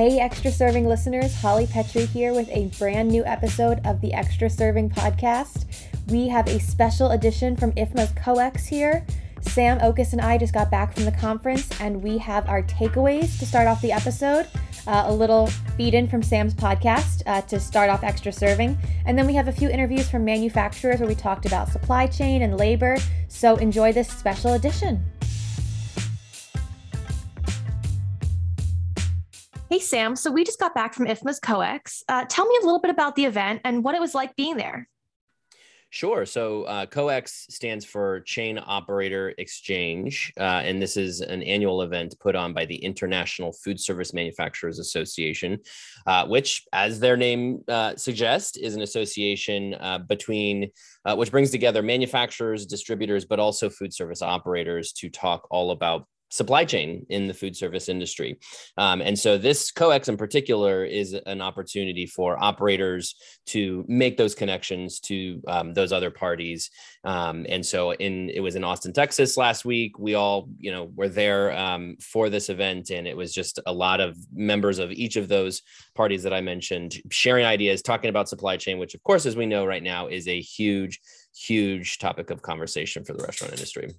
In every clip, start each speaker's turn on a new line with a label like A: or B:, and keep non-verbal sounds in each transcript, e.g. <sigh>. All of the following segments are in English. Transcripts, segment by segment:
A: Hey, Extra Serving listeners, Holly Petre here with a brand new episode of the Extra Serving podcast. We have a special edition from IFMA's COEX here. Sam Oches and I just got back from the conference, and we have our takeaways to start off the episode. Uh, a little feed in from Sam's podcast uh, to start off extra serving. And then we have a few interviews from manufacturers where we talked about supply chain and labor. So enjoy this special edition. Hey, Sam. So we just got back from IFMA's COEX. Uh, tell me a little bit about the event and what it was like being there.
B: Sure. So uh, COEX stands for Chain Operator Exchange, uh, and this is an annual event put on by the International Food Service Manufacturers Association, uh, which, as their name uh, suggests, is an association uh, between uh, which brings together manufacturers, distributors, but also food service operators to talk all about supply chain in the food service industry. Um, and so this COEX in particular is an opportunity for operators to make those connections to um, those other parties. Um, and so in it was in Austin, Texas last week. We all, you know, were there um, for this event and it was just a lot of members of each of those parties that I mentioned sharing ideas, talking about supply chain, which of course, as we know right now is a huge, huge topic of conversation for the restaurant industry.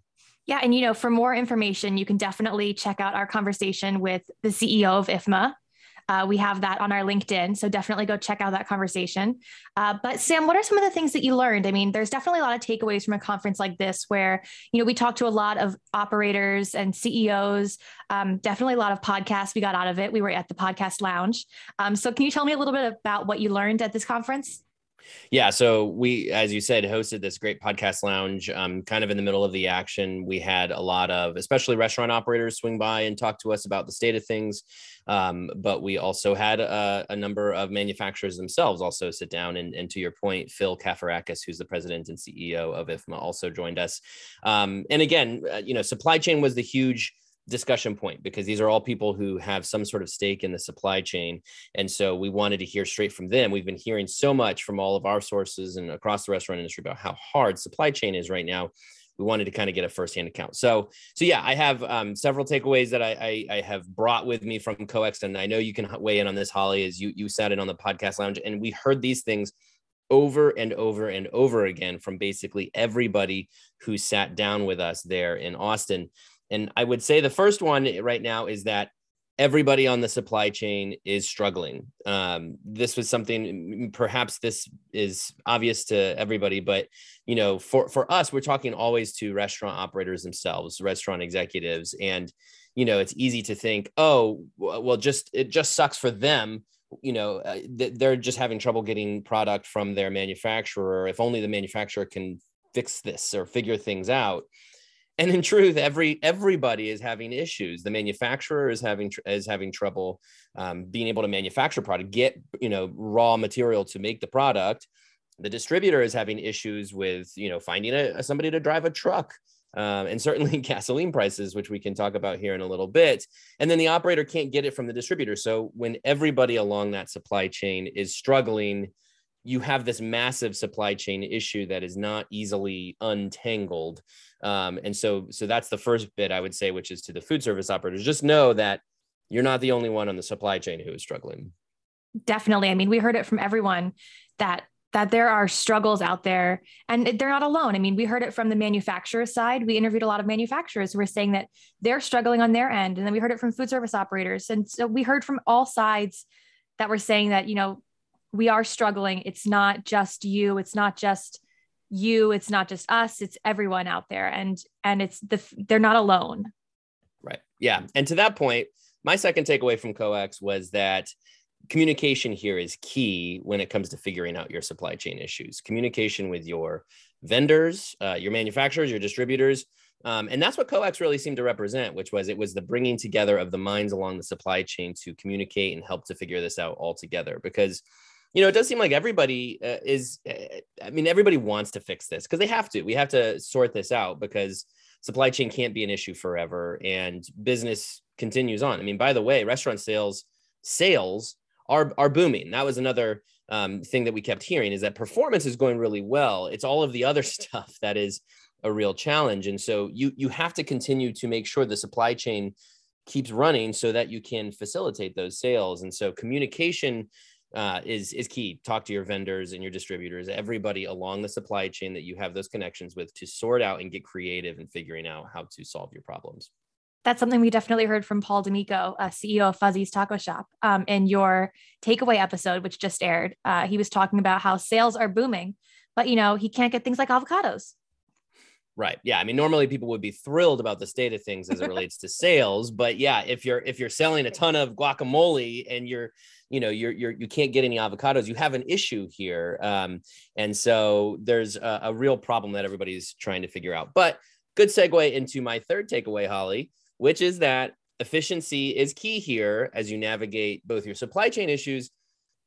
A: Yeah. And, you know, for more information, you can definitely check out our conversation with the CEO of IFMA. Uh, we have that on our LinkedIn. So definitely go check out that conversation. Uh, but Sam, what are some of the things that you learned? I mean, there's definitely a lot of takeaways from a conference like this where, you know, we talked to a lot of operators and CEOs, um, definitely a lot of podcasts we got out of it. We were at the podcast lounge. Um, so can you tell me a little bit about what you learned at this conference?
B: Yeah, so we, as you said, hosted this great podcast lounge. Um, kind of in the middle of the action, we had a lot of, especially restaurant operators, swing by and talk to us about the state of things. Um, but we also had a, a, number of manufacturers themselves also sit down. And, and to your point, Phil Kafarakis, who's the president and CEO of IFMA, also joined us. Um, and again, uh, you know, supply chain was the huge discussion point because these are all people who have some sort of stake in the supply chain. And so we wanted to hear straight from them. We've been hearing so much from all of our sources and across the restaurant industry about how hard supply chain is right now. We wanted to kind of get a firsthand account. So, so yeah, I have um, several takeaways that I, I, I have brought with me from COEX, and I know you can weigh in on this, Holly, as you you sat in on the podcast lounge, and we heard these things over and over and over again from basically everybody who sat down with us there in Austin. And I would say the first one right now is that everybody on the supply chain is struggling. Um, this was something perhaps this is obvious to everybody, but you know, for for us, we're talking always to restaurant operators themselves, restaurant executives, and you know, it's easy to think, oh, well, just it just sucks for them. You know, uh, they're just having trouble getting product from their manufacturer. If only the manufacturer can fix this or figure things out and in truth every everybody is having issues. The manufacturer is having is having trouble um, being able to manufacture product get you know raw material to make the product. The distributor is having issues with you know finding a, somebody to drive a truck um, and certainly <laughs> gasoline prices which we can talk about here in a little bit. And then the operator can't get it from the distributor. So when everybody along that supply chain is struggling you have this massive supply chain issue that is not easily untangled um, and so so that's the first bit i would say which is to the food service operators just know that you're not the only one on the supply chain who is struggling
A: definitely i mean we heard it from everyone that that there are struggles out there and they're not alone. I mean, we heard it from the manufacturer side. We interviewed a lot of manufacturers who were saying that they're struggling on their end. And then we heard it from food service operators. And so we heard from all sides that were saying that, you know, we are struggling. It's not just you. It's not just you. It's not just us. It's everyone out there. And and it's the they're not alone.
B: Right. Yeah. And to that point, my second takeaway from COEX was that communication here is key when it comes to figuring out your supply chain issues. Communication with your vendors, uh, your manufacturers, your distributors. Um, and that's what COEX really seemed to represent, which was it was the bringing together of the minds along the supply chain to communicate and help to figure this out all together. Because you know, it does seem like everybody uh, is, uh, I mean, everybody wants to fix this because they have to. We have to sort this out because supply chain can't be an issue forever and business continues on. I mean, by the way, restaurant sales, sales are, are booming. That was another um, thing that we kept hearing is that performance is going really well. It's all of the other <laughs> stuff that is a real challenge. And so you, you have to continue to make sure the supply chain keeps running so that you can facilitate those sales and so communication uh, is is key talk to your vendors and your distributors everybody along the supply chain that you have those connections with to sort out and get creative in figuring out how to solve your problems
A: that's something we definitely heard from Paul Damico, uh, CEO of Fuzzy's Taco Shop, um, in your takeaway episode, which just aired. Uh, he was talking about how sales are booming, but you know he can't get things like avocados.
B: Right. Yeah. I mean, normally people would be thrilled about the state of things as it <laughs> relates to sales, but yeah, if you're if you're selling a ton of guacamole and you're you know you're you're you can't get any avocados, you have an issue here, um, and so there's a, a real problem that everybody's trying to figure out. But good segue into my third takeaway, Holly which is that efficiency is key here as you navigate both your supply chain issues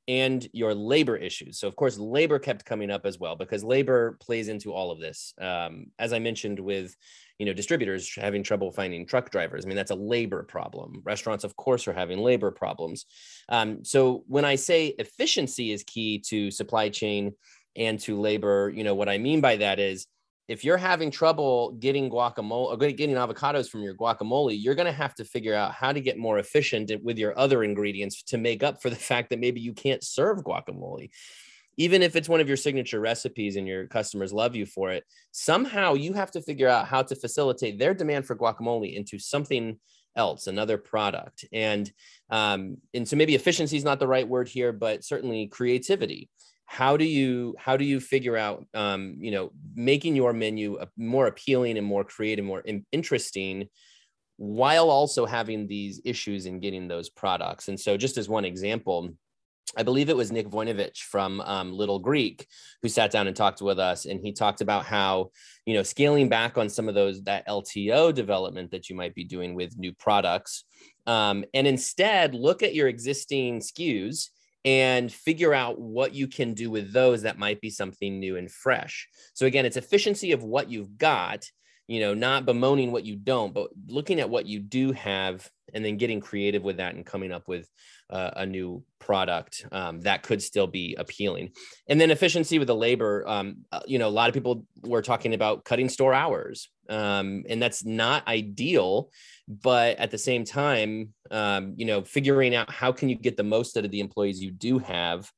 B: and your labor issues. So, of course, labor kept coming up as well because labor plays into all of this. Um, as I mentioned, with you know distributors having trouble finding truck drivers, I mean that's a labor problem. Restaurants, of course, are having labor problems. Um, so, when I say efficiency is key to supply chain and to labor, you know what I mean by that is if you're having trouble getting guacamole or getting avocados from your guacamole, you're going to have to figure out how to get more efficient with your other ingredients to make up for the <laughs> fact that maybe you can't serve guacamole. Even if it's one of your signature recipes and your customers love you for it, somehow you have to figure out how to facilitate their demand for guacamole into something else, another product. And um, and so maybe efficiency is not the right word here, but certainly creativity how do you how do you figure out um, you know making your menu more appealing and more creative more in- interesting while also having these issues in getting those products and so just as one example I believe it was Nick Vojnovic from um, Little Greek who sat down and talked with us, and he talked about how you know scaling back on some of those that LTO development that you might be doing with new products, um, and instead look at your existing SKUs and figure out what you can do with those that might be something new and fresh. So again, it's efficiency of what you've got, you know, not bemoaning what you don't, but looking at what you do have and then getting creative with that and coming up with uh, a new product um, that could still be appealing. And then efficiency with the labor, um, uh, you know, a lot of people were talking about cutting store hours, um, and that's not ideal. But at the same time, um, you know, figuring out how can you get the most out of the employees you do have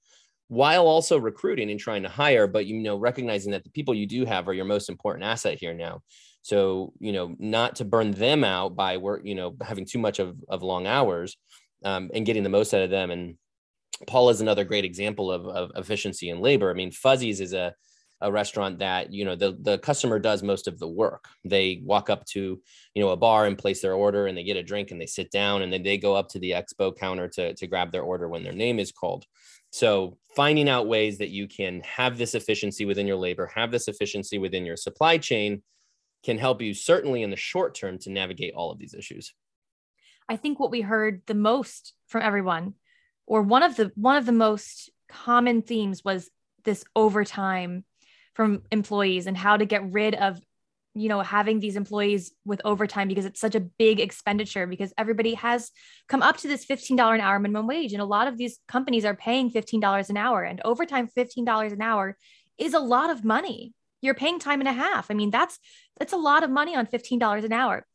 B: while also recruiting and trying to hire but you know recognizing that the people you do have are your most important asset here now so you know not to burn them out by work you know having too much of, of long hours um, and getting the most out of them. And Paul is another great example of, of efficiency and labor. I mean, Fuzzies is a, a restaurant that you know the the customer does most of the work. They walk up to you know a bar and place their order, and they get a drink and they sit down, and then they go up to the expo counter to to grab their order when their name is called. So finding out ways that you can have this efficiency within your labor, have this efficiency within your supply chain, can help you certainly in the short term to navigate all of these issues.
A: I think what we heard the most from everyone, or one of the one of the most common themes was this overtime from employees and how to get rid of you know having these employees with overtime because it's such a big expenditure because everybody has come up to this $15 an hour minimum wage and a lot of these companies are paying $15 an hour and overtime $15 an hour is a lot of money you're paying time and a half. I mean that's that's a lot of money on $15 an hour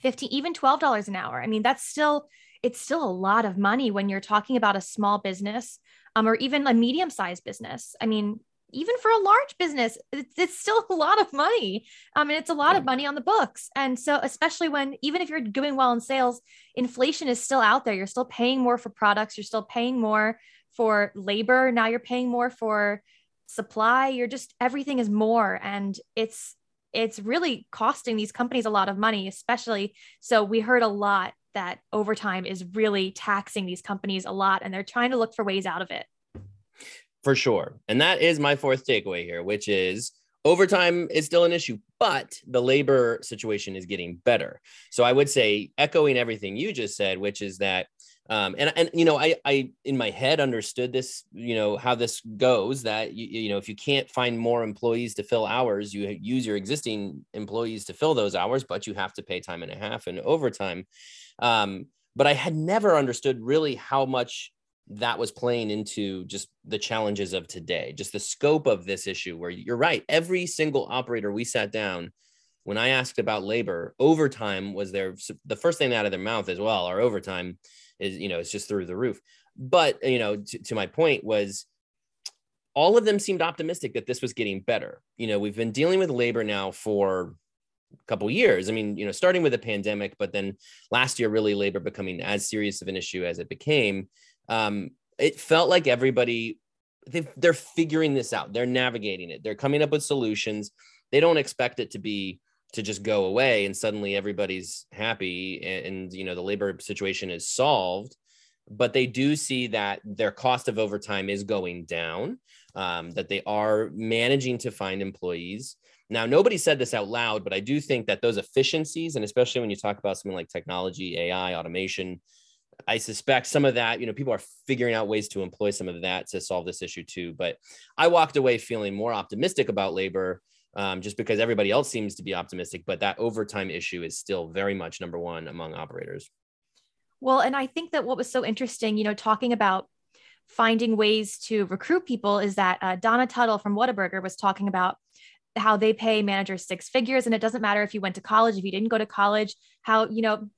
A: 15 even $12 an hour. I mean that's still it's still a lot of money when you're talking about a small business um, or even a medium sized business. I mean even for a large business it's, it's still a lot of money um, and it's a lot yeah. of money on the books. And so especially when even if you're doing well in sales inflation is still out there. You're still paying more for products. You're still paying more for labor. Now you're paying more for supply you're just everything is more and it's it's really costing these companies a lot of money, especially. So we heard a lot that overtime is really taxing these companies a lot, and they're trying to look for ways out of it.
B: For sure. And that is my fourth takeaway here, which is overtime is still an issue, but the labor situation is getting better. So I would say, echoing everything you just said, which is that um, and and you know I I in my head understood this you know how this goes that you, you know if you can't find more employees to fill hours you use your existing employees to fill those hours but you have to pay time and a half and overtime um, but I had never understood really how much that was playing into just the challenges of today just the scope of this issue where you're right every single operator we sat down when I asked about labor, overtime was their the first thing out of their mouth as well. Our overtime is, you know, it's just through the roof. But you know, to, to my point was all of them seemed optimistic that this was getting better. You know, we've been dealing with labor now for a couple years. I mean, you know, starting with the pandemic, but then last year, really labor becoming as serious of an issue as it became. Um, it felt like everybody they they're figuring this out. They're navigating it. They're coming up with solutions. They don't expect it to be to just go away and suddenly everybody's happy and, and you know the labor situation is solved but they do see that their cost of overtime is going down um, that they are managing to find employees now nobody said this out loud but i do think that those efficiencies and especially when you talk about something like technology ai automation I suspect some of that, you know, people are figuring out ways to employ some of that to solve this issue too. But I walked away feeling more optimistic about labor um, just because everybody else seems to be optimistic. But that overtime issue is still very much number one among operators.
A: Well, and I think that what was so interesting, you know, talking about finding ways to recruit people is that uh, Donna Tuttle from Whataburger was talking about how they pay managers six figures and it doesn't matter if you went to college if you didn't go to college how you know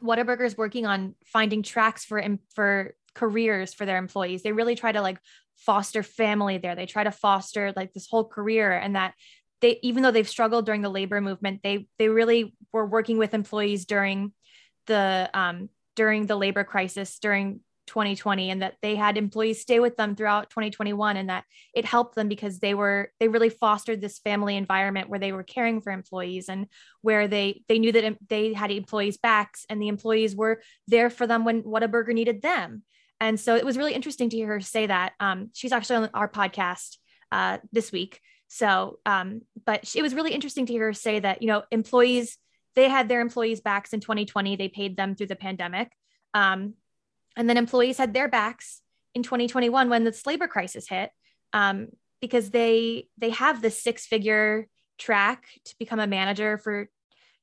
A: Whataburger is working on finding tracks for for careers for their employees. They really try to like foster family there. They try to foster like this whole career and that they even though they've struggled during the labor movement, they they really were working with employees during the um during the labor crisis during 2020 and that they had employees stay with them throughout 2021 and that it helped them because they were they really fostered this family environment where they were caring for employees and where they they knew that they had employees backs and the employees were there for them when Whataburger needed them. And so it was really interesting to hear her say that. Um, she's actually on our podcast uh, this week so um, but it was really interesting to hear her say that you know employees they had their employees backs in 2020 they paid them through the pandemic um, and then employees had their backs in 2021 when the labor crisis hit, um, because they they have this six figure track to become a manager for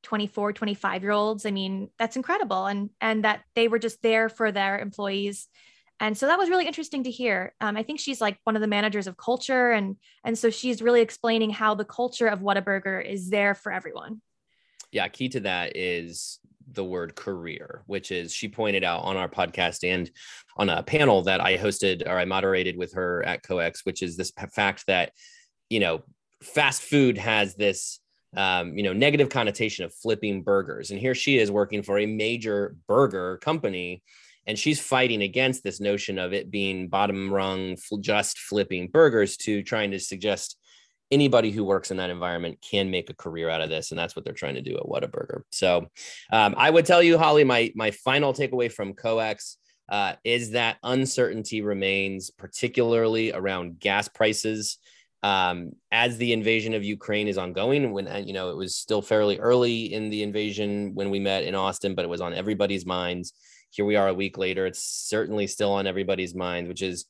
A: 24 25 year olds i mean that's incredible. And and that they were just there for their employees and so that was really interesting to hear um, i think she's like one of the managers of culture and and so she's really explaining how the culture of Whataburger is there for everyone
B: yeah key to that is the word career, which is she pointed out on our podcast and on a panel that I hosted or I moderated with her at COEX, which is this fact that, you know, fast food has this, um, you know, negative connotation of flipping burgers. And here she is working for a major burger company. And she's fighting against this notion of it being bottom rung, just flipping burgers to trying to suggest anybody who works in that environment can make a career out of this and that's what they're trying to do at Whataburger. So um, I would tell you, Holly, my my final takeaway from COEX uh, is that uncertainty remains, particularly around gas prices. Um, as the invasion of Ukraine is ongoing, when uh, you know it was still fairly early in the invasion when we met in Austin, but it was on everybody's minds. Here we are a week later; it's certainly still on everybody's mind, which is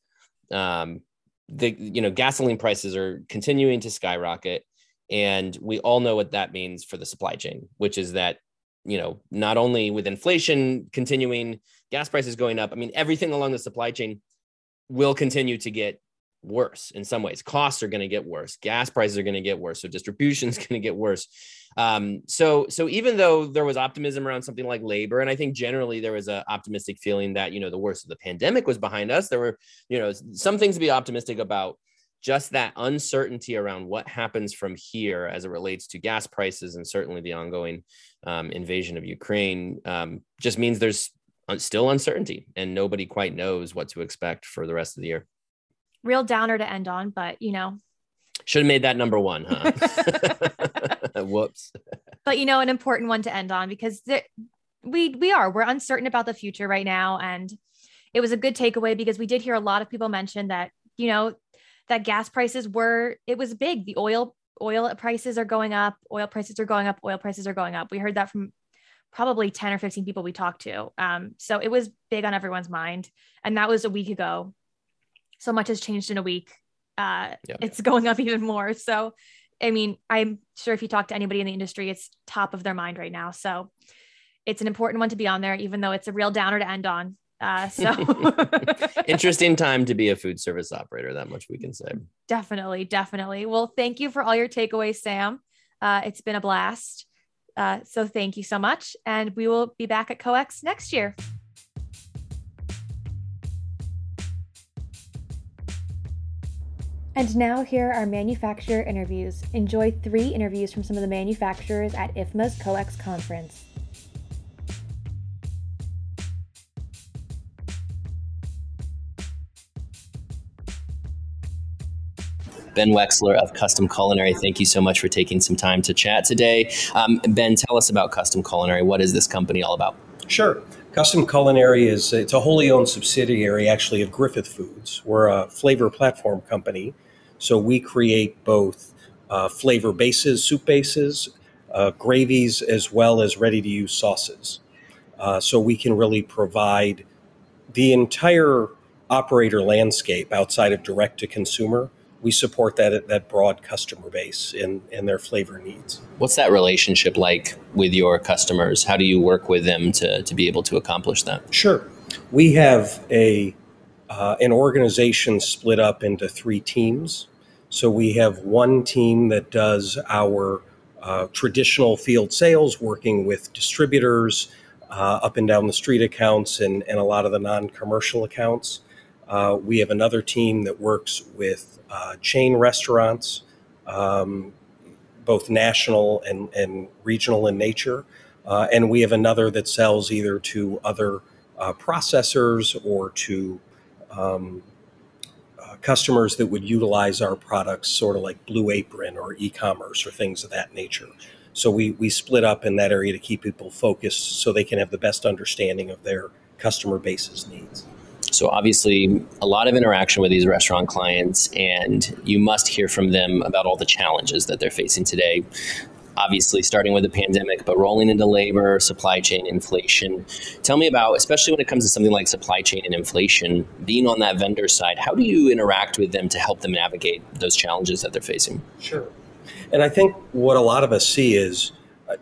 B: um, the you know gasoline prices are continuing to skyrocket. And we all know what that means for the supply chain which is that you know not only with inflation continuing gas prices going up i mean everything along the supply chain will continue to get worse in some ways. Costs are going to get worse. Gas prices are going to get worse. So distribution is <laughs> going to get worse. Um, so so even though there was optimism around something like labor, and I think generally there was an optimistic feeling that you know the worst of the pandemic was behind us. There were you know some things to be optimistic about. Just that uncertainty around what happens from here as it relates to gas prices and certainly the ongoing um, invasion of Ukraine um, just means there's still uncertainty and nobody quite knows what to expect for the rest of the year
A: real downer to end on, but you know,
B: should have made that number one, huh? <laughs> <laughs> Whoops.
A: But you know, an important one to end on because there, we we are we're uncertain about the future right now, and it was a good takeaway because we did hear a lot of people mention that you know that gas prices were it was big. The oil oil prices are going up. Oil prices are going up. Oil prices are going up. We heard that from probably 10 or 15 people we talked to. Um, so it was big on everyone's mind. And that was a week ago so much has changed in a week. Uh, yeah. It's <laughs> going up even more. So, I mean, I'm sure if you talk to anybody in the industry, it's top of their mind right now. So, it's an important one to be on there, even though it's a real downer to end on. Uh, <laughs> so, <laughs>
B: interesting time to be a food service operator. That much we can say.
A: Definitely, definitely. Well, thank you for all your takeaways, Sam. Uh, it's been a blast. Uh, so thank you so much. And we will be back at COEX next year. And now here are manufacturer interviews. Enjoy three interviews from some of the manufacturers at IFMA's COEX conference.
B: Ben Wexler of Custom Culinary. Thank you so much for taking some time to chat today. Um, ben, tell us about Custom Culinary. What is this company all about?
C: Sure. Custom Culinary is it's a wholly owned subsidiary actually of Griffith Foods. We're a flavor platform company, so we create both uh, flavor bases, soup bases, uh, gravies, as well as ready to use sauces. Uh, so we can really provide the entire operator landscape outside of direct to consumer we support that that broad customer base and, in their flavor needs.
B: What's that relationship like with your customers? How do you work with them to to be able to accomplish that?
C: Sure, we have a uh, an organization split up into three teams. So we have one team that does our uh, traditional field sales, working with distributors, uh, up and down the street accounts, and, and a lot of the non commercial accounts. Uh, we have another team that works with uh, chain restaurants, um, both national and, and regional in nature. Uh, and we have another that sells either to other uh, processors or to um, customers that would utilize our products, sort of like Blue Apron or e commerce or things of that nature. So we, we split up in that area to keep people focused so they can have the best understanding of their customer base's needs.
B: So, obviously, a lot of interaction with these restaurant clients, and you must hear from them about all the challenges that they're facing today. Obviously, starting with the pandemic, but rolling into labor, supply chain, inflation. Tell me about, especially when it comes to something like supply chain and inflation, being on that vendor side, how do you interact with them to help them navigate those challenges that they're facing?
C: Sure. And I think what a lot of us see is uh,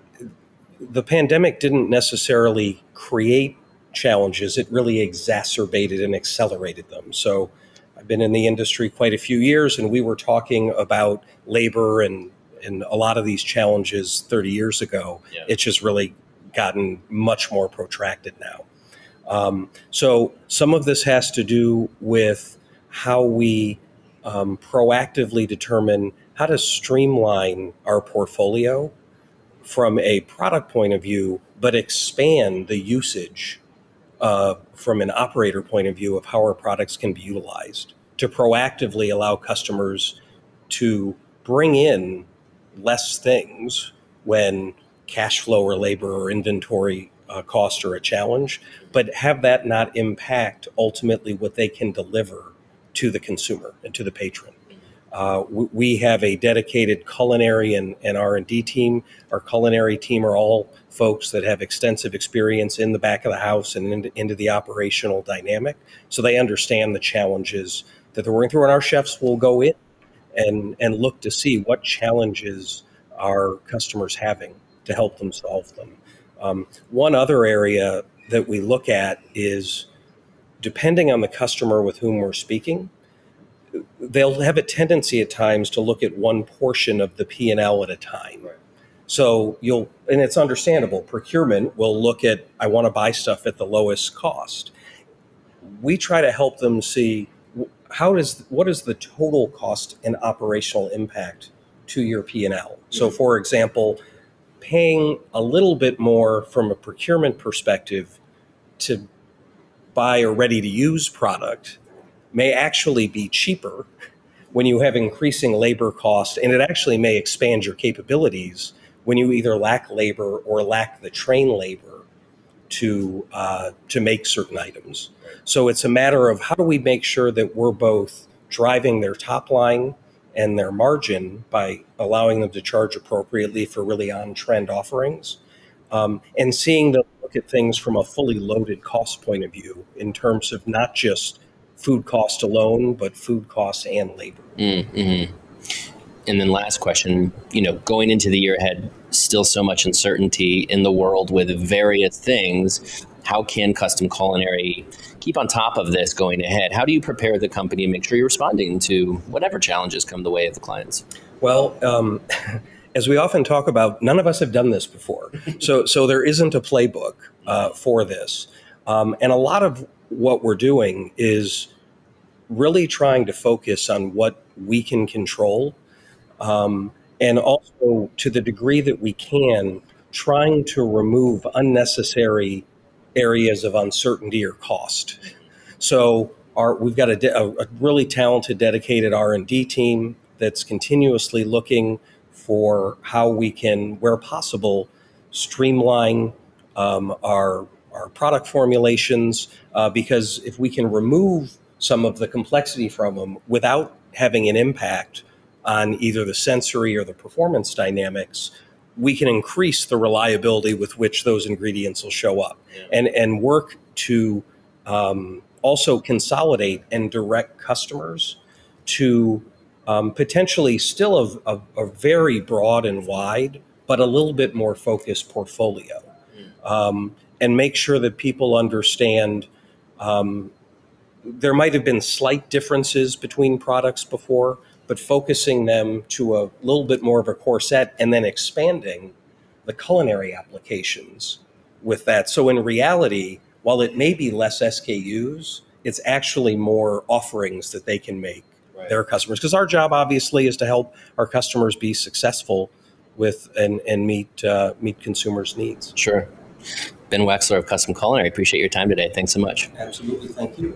C: the pandemic didn't necessarily create challenges, it really exacerbated and accelerated them. So I've been in the industry quite a few years, and we were talking about labor and and a lot of these challenges 30 years ago. Yeah. It's just really gotten much more protracted now. Um, so some of this has to do with how we um, proactively determine how to streamline our portfolio from a product point of view, but expand the usage uh, from an operator point of view of how our products can be utilized to proactively allow customers to bring in less things when cash flow or labor or inventory uh, cost are a challenge, but have that not impact ultimately what they can deliver to the consumer and to the patron. Uh, we have a dedicated culinary and, and R&D team. Our culinary team are all folks that have extensive experience in the back of the house and into, into the operational dynamic. So they understand the challenges that they're working through. And our chefs will go in and, and look to see what challenges are customers having to help them solve them. Um, one other area that we look at is depending on the customer with whom we're speaking – they'll have a tendency at times to look at one portion of the P&L at a time. Right. So you'll, and it's understandable. Procurement will look at, I want to buy stuff at the lowest cost. We try to help them see how does, what is the total cost and operational impact to your P&L. So, mm-hmm. for example, paying a little bit more from a procurement perspective to buy a ready to use product may actually be cheaper when you have increasing labor cost and it actually may expand your capabilities when you either lack labor or lack the train labor to uh, to make certain items. So it's a matter of how do we make sure that we're both driving their top line and their margin by allowing them to charge appropriately for really on trend offerings, um, and seeing them look at things from a fully loaded cost point of view in terms of not just food cost alone, but food costs and labor.
B: Mm-hmm. And then last question, you know, going into the year ahead, still so much uncertainty in the world with various things. How can custom culinary keep on top of this going ahead? How do you prepare the company and make sure you're responding to whatever challenges come the way of the clients?
C: Well, um, <laughs> as we often talk about, none of us have done this before. <laughs> so, so there isn't a playbook uh, for this. Um, and a lot of what we're doing is really trying to focus on what we can control. Um, and also, to the degree that we can, trying to remove unnecessary areas of uncertainty or cost. So, our, we've got a, de- a really talented, dedicated R&D team that's continuously looking for how we can, where possible, streamline um, our our product formulations. Uh, because if we can remove some of the complexity from them without having an impact on either the sensory or the performance dynamics, we can increase the reliability with which those ingredients will show up, yeah. and and work to um, also consolidate and direct customers to um, potentially still a, a, a, very broad and wide, but a little bit more focused portfolio, mm. um, and make sure that people understand. Um, there might have been slight differences between products before, but focusing them to a little bit more of a core set and then expanding the culinary applications with that. So in reality, while it may be less SKUs, it's actually more offerings that they can make right. their customers. Because our job obviously is to help our customers be successful with and, and meet uh, meet consumers' needs.
B: Sure. Ben Wexler of Custom Culinary, appreciate your time today. Thanks so much.
C: Absolutely. Thank you.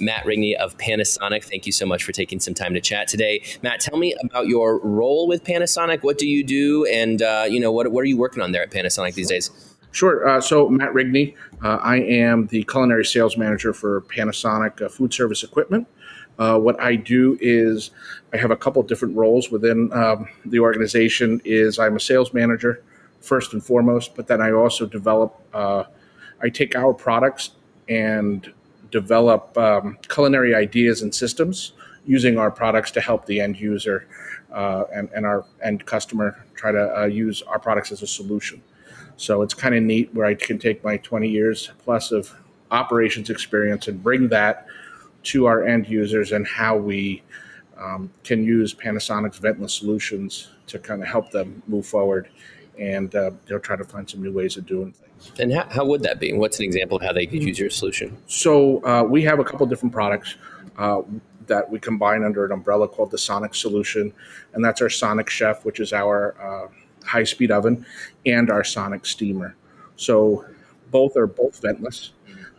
B: Matt Rigney of Panasonic. Thank you so much for taking some time to chat today. Matt, tell me about your role with Panasonic. What do you do, and uh, you know what, what are you working on there at Panasonic these days?
D: Sure. Uh, so, Matt Rigney, uh, I am the culinary sales manager for Panasonic uh, Food Service Equipment. Uh, what I do is I have a couple different roles within um, the organization. Is I'm a sales manager first and foremost, but then I also develop. Uh, I take our products and develop um, culinary ideas and systems using our products to help the end user uh, and, and our end customer try to uh, use our products as a solution. So it's kind of neat where I can take my 20 years plus of operations experience and bring that to our end users and how we um, can use Panasonic's ventless solutions to kind of help them move forward and uh, they'll try to find some new ways of doing things.
B: And how, how would that be? What's an example of how they could use your solution?
D: So uh, we have a couple different products uh, that we combine under an umbrella called the Sonic Solution, and that's our Sonic Chef, which is our uh, high-speed oven, and our Sonic Steamer. So both are both ventless,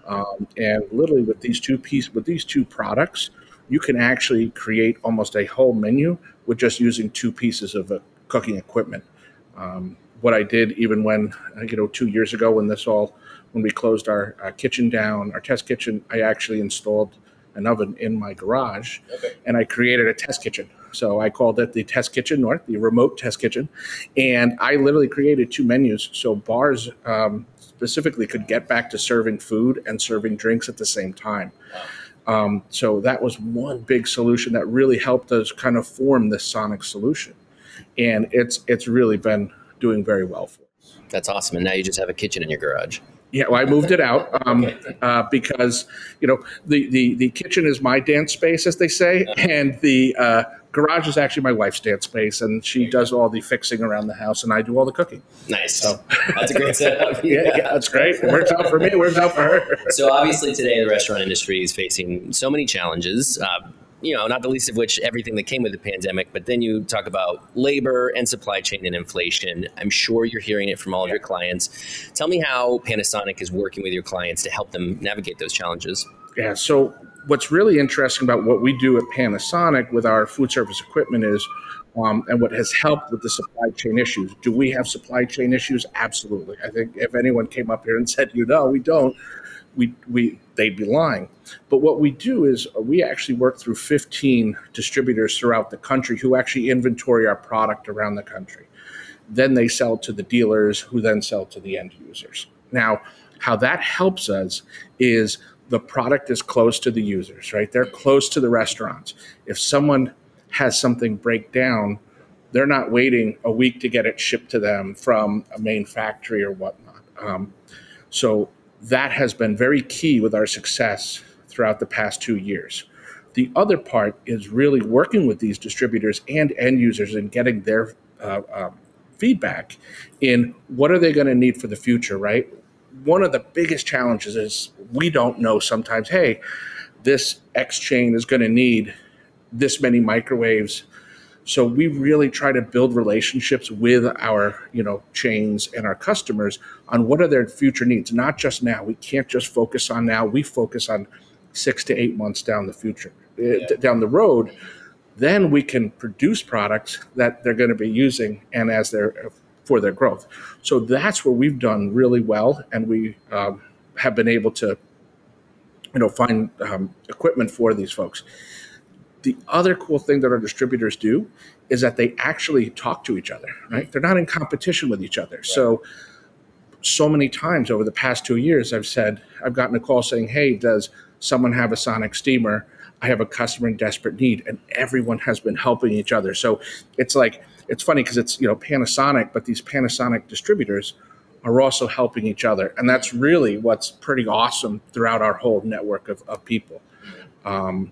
D: um, and literally with these two piece with these two products, you can actually create almost a whole menu with just using two pieces of uh, cooking equipment. Um, what I did even when you know two years ago when this all when we closed our uh, kitchen down, our test kitchen, I actually installed an oven in my garage, okay. and I created a test kitchen. So I called it the Test Kitchen North, the remote test kitchen, and I literally created two menus. So bars um, specifically could get back to serving food and serving drinks at the same time. Wow. Um, so that was one big solution that really helped us kind of form this Sonic solution, and it's it's really been doing very well for us.
B: That's awesome. And now you just have a kitchen in your garage.
D: Yeah, well, I moved it out um, uh, because you know the, the the kitchen is my dance space, as they say, and the uh, garage is actually my wife's dance space, and she does all the fixing around the house, and I do all the cooking.
B: Nice. So that's a great setup. <laughs> <laughs>
D: yeah, yeah, that's great. It works out for me. It works out for her.
B: so obviously, today the restaurant industry is facing so many challenges. Uh, you know, not the least of which everything that came with the pandemic, but then you talk about labor and supply chain and inflation. I'm sure you're hearing it from all of your clients. Tell me how Panasonic is working with your clients to help them navigate those challenges.
D: Yeah, so what's really interesting about what we do at Panasonic with our food service equipment is, um, and what has helped with the supply chain issues. Do we have supply chain issues? Absolutely. I think if anyone came up here and said, you know, we don't, we, we they'd be lying. But what we do is uh, we actually work through 15 distributors throughout the country who actually inventory our product around the country. Then they sell to the dealers who then sell to the end users. Now, how that helps us is the product is close to the users, right? They're close to the restaurants. If someone has something break down, they're not waiting a week to get it shipped to them from a main factory or whatnot. Um, so that has been very key with our success throughout the past two years. The other part is really working with these distributors and end users and getting their uh, um, feedback in what are they going to need for the future, right? One of the biggest challenges is we don't know sometimes, hey, this X chain is going to need this many microwaves. So we really try to build relationships with our, you know, chains and our customers on what are their future needs, not just now. We can't just focus on now. We focus on six to eight months down the future, eh, yeah. down the road. Then we can produce products that they're going to be using and as they're for their growth. So that's where we've done really well, and we um, have been able to, you know, find um, equipment for these folks. The other cool thing that our distributors do is that they actually talk to each other. Right? They're not in competition with each other. Right. So so many times over the past two years, I've said, I've gotten a call saying, Hey, does someone have a Sonic steamer? I have a customer in desperate need, and everyone has been helping each other. So it's like, it's funny because it's, you know, Panasonic, but these Panasonic distributors are also helping each other. And that's really what's pretty awesome throughout our whole network of, of people. Um,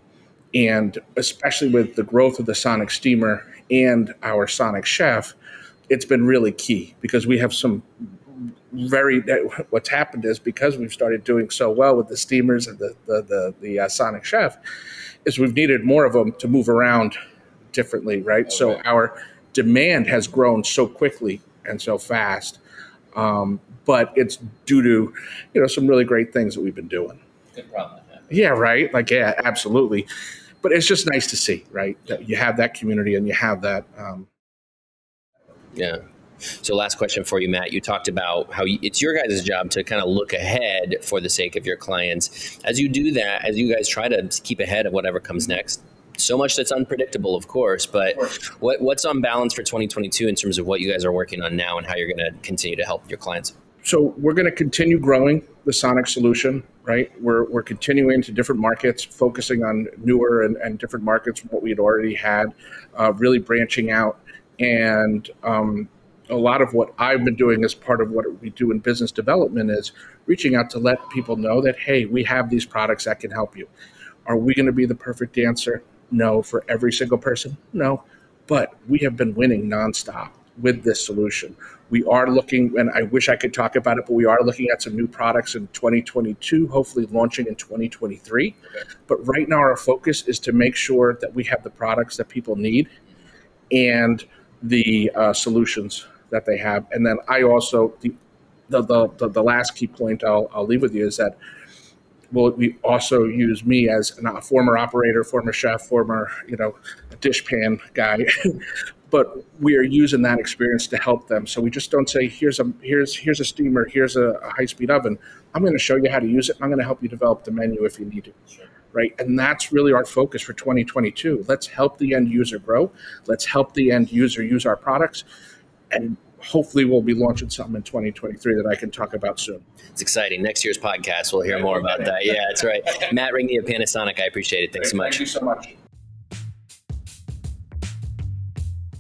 D: and especially with the growth of the Sonic Steamer and our Sonic Chef, it's been really key because we have some very what's happened is because we've started doing so well with the steamers and the the the, the uh, Sonic Chef, is we've needed more of them to move around differently, right? Okay. So our demand has grown so quickly and so fast, um, but it's due to you know some really great things that we've been doing.
B: Good problem.
D: Yeah, right. Like yeah, absolutely. But it's just nice to see, right? That you have that community and you have that. Um,
B: yeah, so, last question for you, Matt. You talked about how it's your guys' job to kind of look ahead for the sake of your clients. As you do that, as you guys try to keep ahead of whatever comes next, so much that's unpredictable, of course. But what, what's on balance for 2022 in terms of what you guys are working on now and how you're going to continue to help your clients?
D: So we're going to continue growing the Sonic solution, right? We're, we're continuing to different markets, focusing on newer and, and different markets from what we had already had, uh, really branching out and um, a lot of what I've been doing as part of what we do in business development is reaching out to let people know that, hey, we have these products that can help you. Are we going to be the perfect answer? No. For every single person? No. But we have been winning nonstop with this solution. We are looking, and I wish I could talk about it, but we are looking at some new products in 2022, hopefully launching in 2023. Okay. But right now, our focus is to make sure that we have the products that people need and the uh, solutions that they have. And then I also the the the, the, last key point I'll, I'll leave with you is that well, we also use me as a former operator, former chef, former you know dishpan guy, <laughs> but we are using that experience to help them. So we just don't say here's a here's here's a steamer, here's a, a high speed oven. I'm going to show you how to use it. I'm going to help you develop the menu if you need to. Sure. Right. And that's really our focus for 2022. Let's help the end user grow. Let's help the end user use our products and hopefully we'll be launching something in 2023 that I can talk about soon.
B: It's exciting. Next year's podcast, we'll hear more about that. Yeah, that's right. <laughs> Matt Rigney of Panasonic, I appreciate it. Thanks so much.
D: Thank you so much.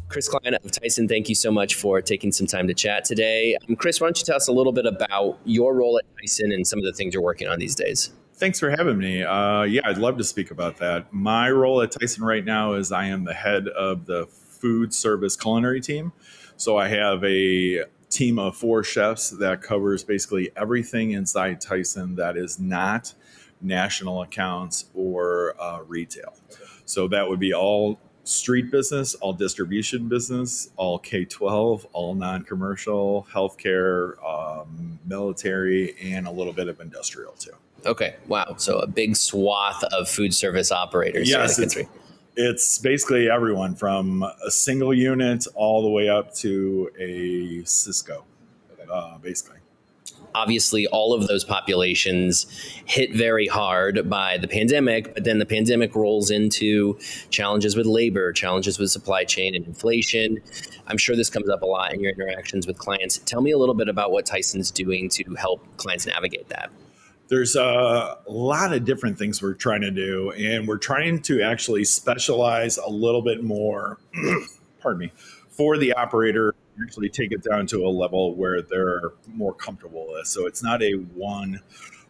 B: Chris Klein of Tyson, thank you so much for taking some time to chat today. Um, Chris, why don't you tell us a little bit about your role at Tyson and some of the things you're working on these days?
E: Thanks for having me. Uh, yeah, I'd love to speak about that. My role at Tyson right now is I am the head of the food service culinary team. So I have a team of four chefs that covers basically everything inside Tyson that is not national accounts or uh, retail. So that would be all street business, all distribution business, all K 12, all non commercial, healthcare, um, military, and a little bit of industrial too.
B: Okay. Wow. So a big swath of food service operators.
E: Yes. It's, it's basically everyone from a single unit all the way up to a Sysco, uh, basically.
B: Obviously, all of those populations hit very hard by the pandemic, but then the pandemic rolls into challenges with labor, challenges with supply chain and inflation. I'm sure this comes up a lot in your interactions with clients. Tell me a little bit about what Tyson's doing to help clients navigate that.
E: there's a lot of different things we're trying to do, and we're trying to actually specialize a little bit more. <clears throat> pardon me, for the operator, actually take it down to a level where they're more comfortable with. So it's not a one.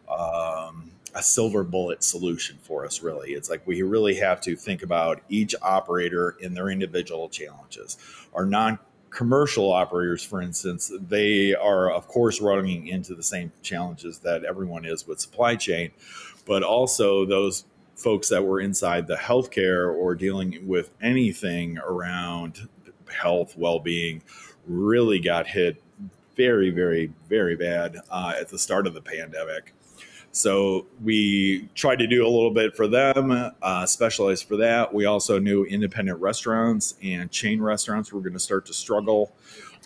E: Um, a silver bullet solution for us really it's like we really have to think about each operator in their individual challenges our non commercial operators, for instance, they are, of course, running into the same challenges that everyone is with supply chain, but also those folks that were inside the healthcare or dealing with anything around health, well being, really got hit very, very, very bad uh, at the start of the pandemic. So we tried to do a little bit for them, uh, specialized for that. We also knew independent restaurants and chain restaurants were going to start to struggle.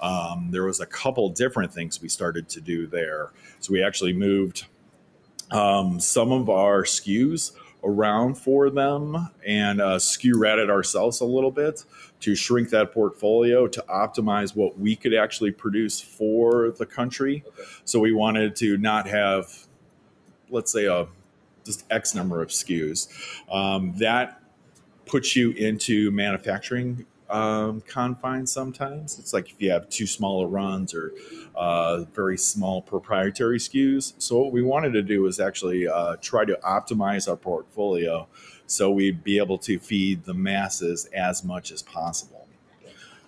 E: Um, there was a couple different things we started to do there. So we actually moved um, some of our SKUs around for them and uh, SKU it ourselves a little bit to shrink that portfolio to optimize what we could actually produce for the country. Okay. So we wanted to not have let's say a just X number of SKUs, um, that puts you into manufacturing um, confines sometimes. It's like if you have too small runs or uh, very small proprietary SKUs. So, what we wanted to do was actually uh, try to optimize our portfolio so we'd be able to feed the masses as much as possible.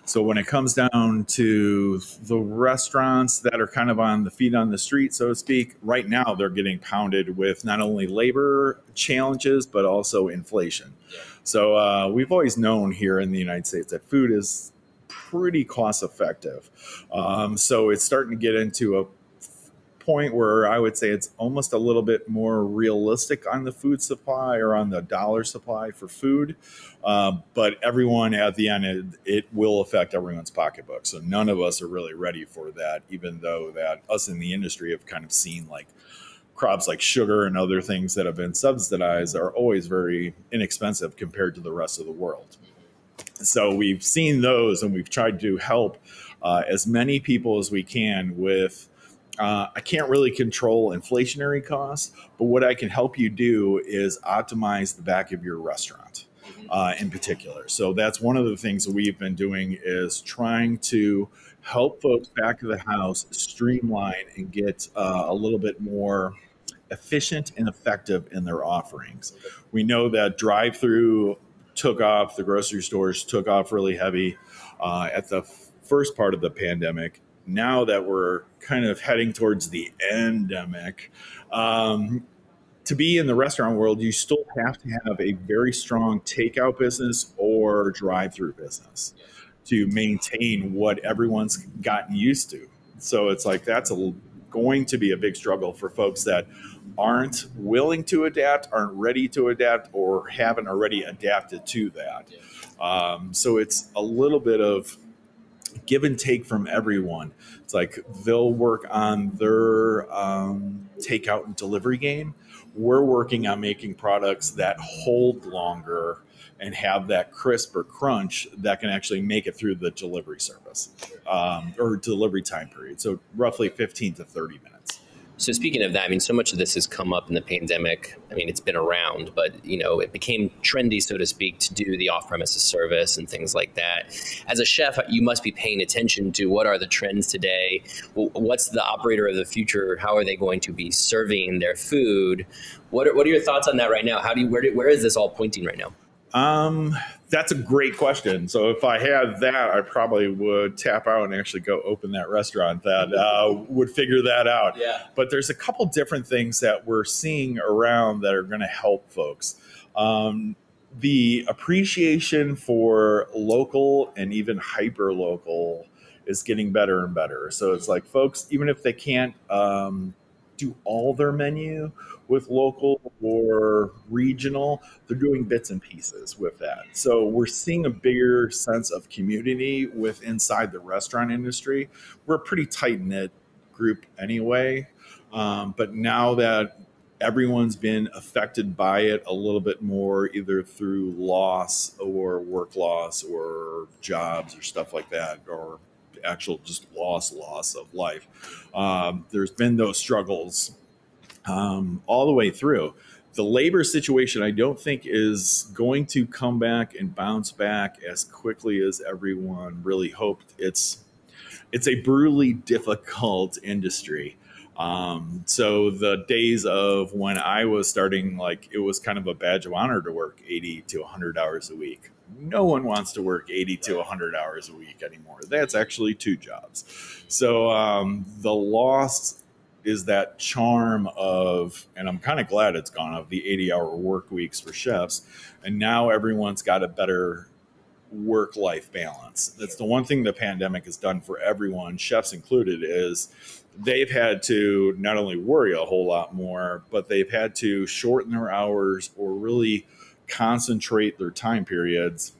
E: So when it comes down to the restaurants that are kind of on the feet on the street, so to speak, right now they're getting pounded with not only labor challenges but also inflation. So uh, we've always known here in the United States that food is pretty cost effective. Um, so it's starting to get into a point where I would say it's almost a little bit more realistic on the food supply or on the dollar supply for food. Uh, but everyone at the end, it, it, will affect everyone's pocketbook. So none of us are really ready for that, even though that us in the industry have kind of seen like crops like sugar and other things that have been subsidized are always very inexpensive compared to the rest of the world. So we've seen those and we've tried to help uh, as many people as we can with uh, I can't really control inflationary costs, but what I can help you do is optimize the back of your restaurant. Uh, in particular. So that's one of the things that we've been doing is trying to help folks back of the house streamline and get uh, a little bit more efficient and effective in their offerings. We know that drive-through took off, the grocery stores took off really heavy uh, at the first part of the pandemic, now that we're kind of heading towards the endemic, um, to be in the restaurant world, you still have to have a very strong takeout business or drive through business to maintain what everyone's gotten used to. So it's like that's a, going to be a big struggle for folks that aren't willing to adapt, aren't ready to adapt, or haven't already adapted to that. Um, so it's a little bit of give and take from everyone. It's like they'll work on their um, takeout and delivery game. We're working on making products that hold longer and have that crisp or crunch that can actually make it through the delivery service um, or delivery time period. So roughly 15 to 30 minutes.
B: So speaking of that, I mean, so much of this has come up in the pandemic. I mean, it's been around, but you know, it became trendy, so to speak, to do the off-premises service and things like that. As a chef, you must be paying attention to what are the trends today. What's the operator of the future? How are they going to be serving their food? What are, what are your thoughts on that right now? How do you where do, where is this all pointing right now?
E: Um, that's a great question. So if I had that, I probably would tap out and actually go open that restaurant that uh, would figure that out.
B: Yeah.
E: But there's a couple different things that we're seeing around that are going to help folks. Um, the appreciation for local and even hyper local is getting better and better. So it's like folks, even if they can't um, do all their menu with local or regional. They're doing bits and pieces with that. So we're seeing a bigger sense of community with inside the restaurant industry. We're a pretty tight knit group anyway. Um, but now that everyone's been affected by it a little bit more, either through loss or work loss or jobs or stuff like that, or actual just loss loss of life. Um, there's been those struggles um, all the way through. The labor situation, I don't think, is going to come back and bounce back as quickly as everyone really hoped. It's it's a brutally difficult industry. Um, so the days of when I was starting, like it was kind of a badge of honor to work 80 to 100 hours a week. No one wants to work 80 to 100 hours a week anymore. That's actually two jobs. So um, the loss is that charm of, and I'm kind of glad it's gone, of the 80 hour work weeks for chefs. And now everyone's got a better work life balance. That's the one thing the pandemic has done for everyone, chefs included, is they've had to not only worry a whole lot more, but they've had to shorten their hours or really concentrate their time periods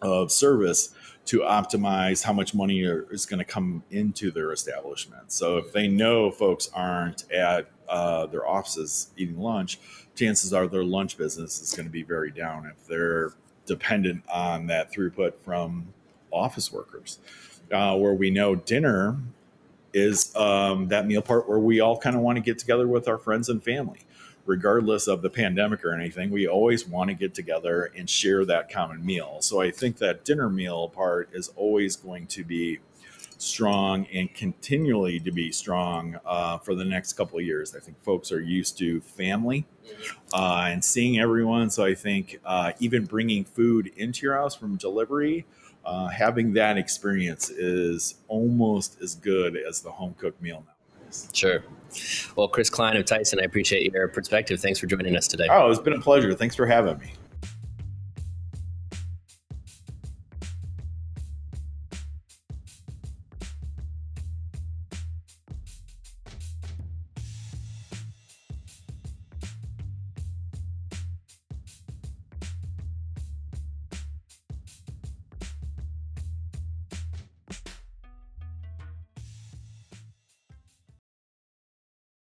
E: of service to optimize how much money is going to come into their establishment. So if they know folks aren't at uh, their offices eating lunch, chances are their lunch business is going to be very down if they're dependent on that throughput from office workers. Uh, where we know dinner is um, that meal part where we all kind of want to get together with our friends and family regardless of the pandemic or anything, we always want to get together and share that common meal. So I think that dinner meal part is always going to be strong and continually to be strong uh, for the next couple of years. I think folks are used to family uh, and seeing everyone. So I think uh, even bringing food into your house from delivery. Uh, having that experience is almost as good as the home cooked meal nowadays.
B: Sure. Well, Chris Klein of Tyson, I appreciate your perspective. Thanks for joining us today.
E: Oh, it's been a pleasure. Thanks for having me.